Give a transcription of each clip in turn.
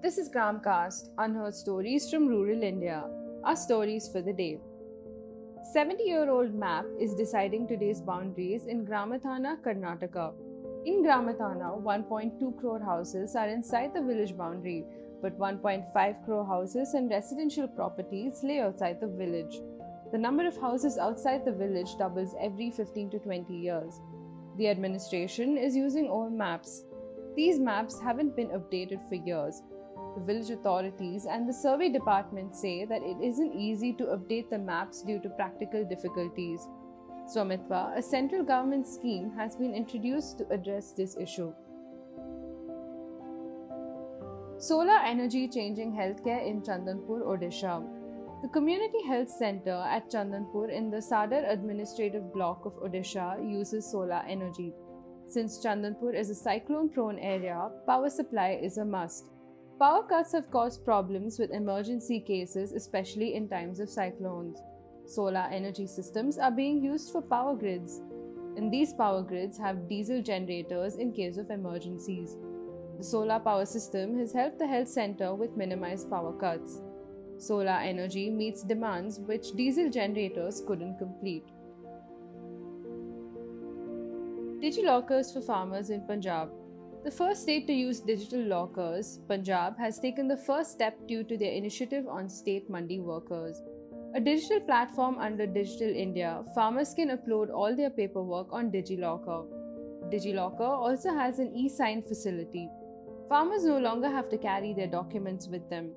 This is Gramcast, unheard stories from rural India. Our stories for the day. 70 year old map is deciding today's boundaries in Gramathana, Karnataka. In Gramathana, 1.2 crore houses are inside the village boundary, but 1.5 crore houses and residential properties lay outside the village. The number of houses outside the village doubles every 15 to 20 years. The administration is using old maps. These maps haven't been updated for years. Village authorities and the survey department say that it isn't easy to update the maps due to practical difficulties. Swamitva, a central government scheme, has been introduced to address this issue. Solar energy changing healthcare in Chandanpur, Odisha. The Community Health Center at Chandanpur in the Sadar administrative block of Odisha uses solar energy. Since Chandanpur is a cyclone prone area, power supply is a must. Power cuts have caused problems with emergency cases, especially in times of cyclones. Solar energy systems are being used for power grids, and these power grids have diesel generators in case of emergencies. The solar power system has helped the health center with minimized power cuts. Solar energy meets demands which diesel generators couldn't complete. Digilockers for farmers in Punjab. The first state to use digital lockers, Punjab has taken the first step due to their initiative on state mandi workers. A digital platform under Digital India, farmers can upload all their paperwork on DigiLocker. DigiLocker also has an e sign facility. Farmers no longer have to carry their documents with them.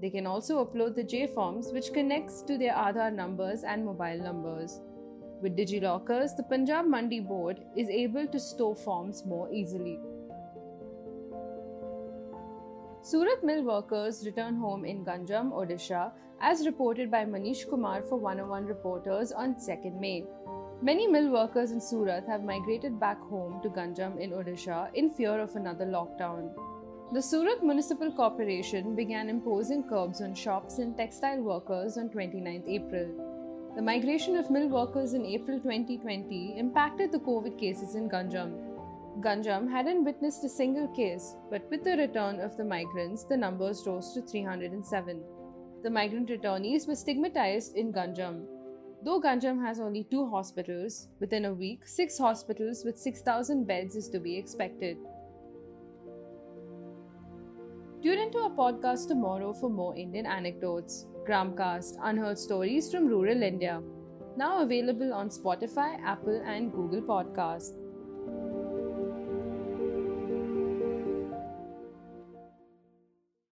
They can also upload the J forms, which connects to their Aadhaar numbers and mobile numbers. With DigiLockers, the Punjab Mandi board is able to store forms more easily. Surat mill workers return home in Ganjam, Odisha, as reported by Manish Kumar for 101 reporters on 2nd May. Many mill workers in Surat have migrated back home to Ganjam in Odisha in fear of another lockdown. The Surat Municipal Corporation began imposing curbs on shops and textile workers on 29 April. The migration of mill workers in April 2020 impacted the COVID cases in Ganjam. Ganjam hadn't witnessed a single case, but with the return of the migrants, the numbers rose to 307. The migrant returnees were stigmatized in Ganjam. Though Ganjam has only two hospitals, within a week, six hospitals with 6,000 beds is to be expected. Tune into our podcast tomorrow for more Indian anecdotes. Gramcast, unheard stories from rural India. Now available on Spotify, Apple, and Google Podcasts.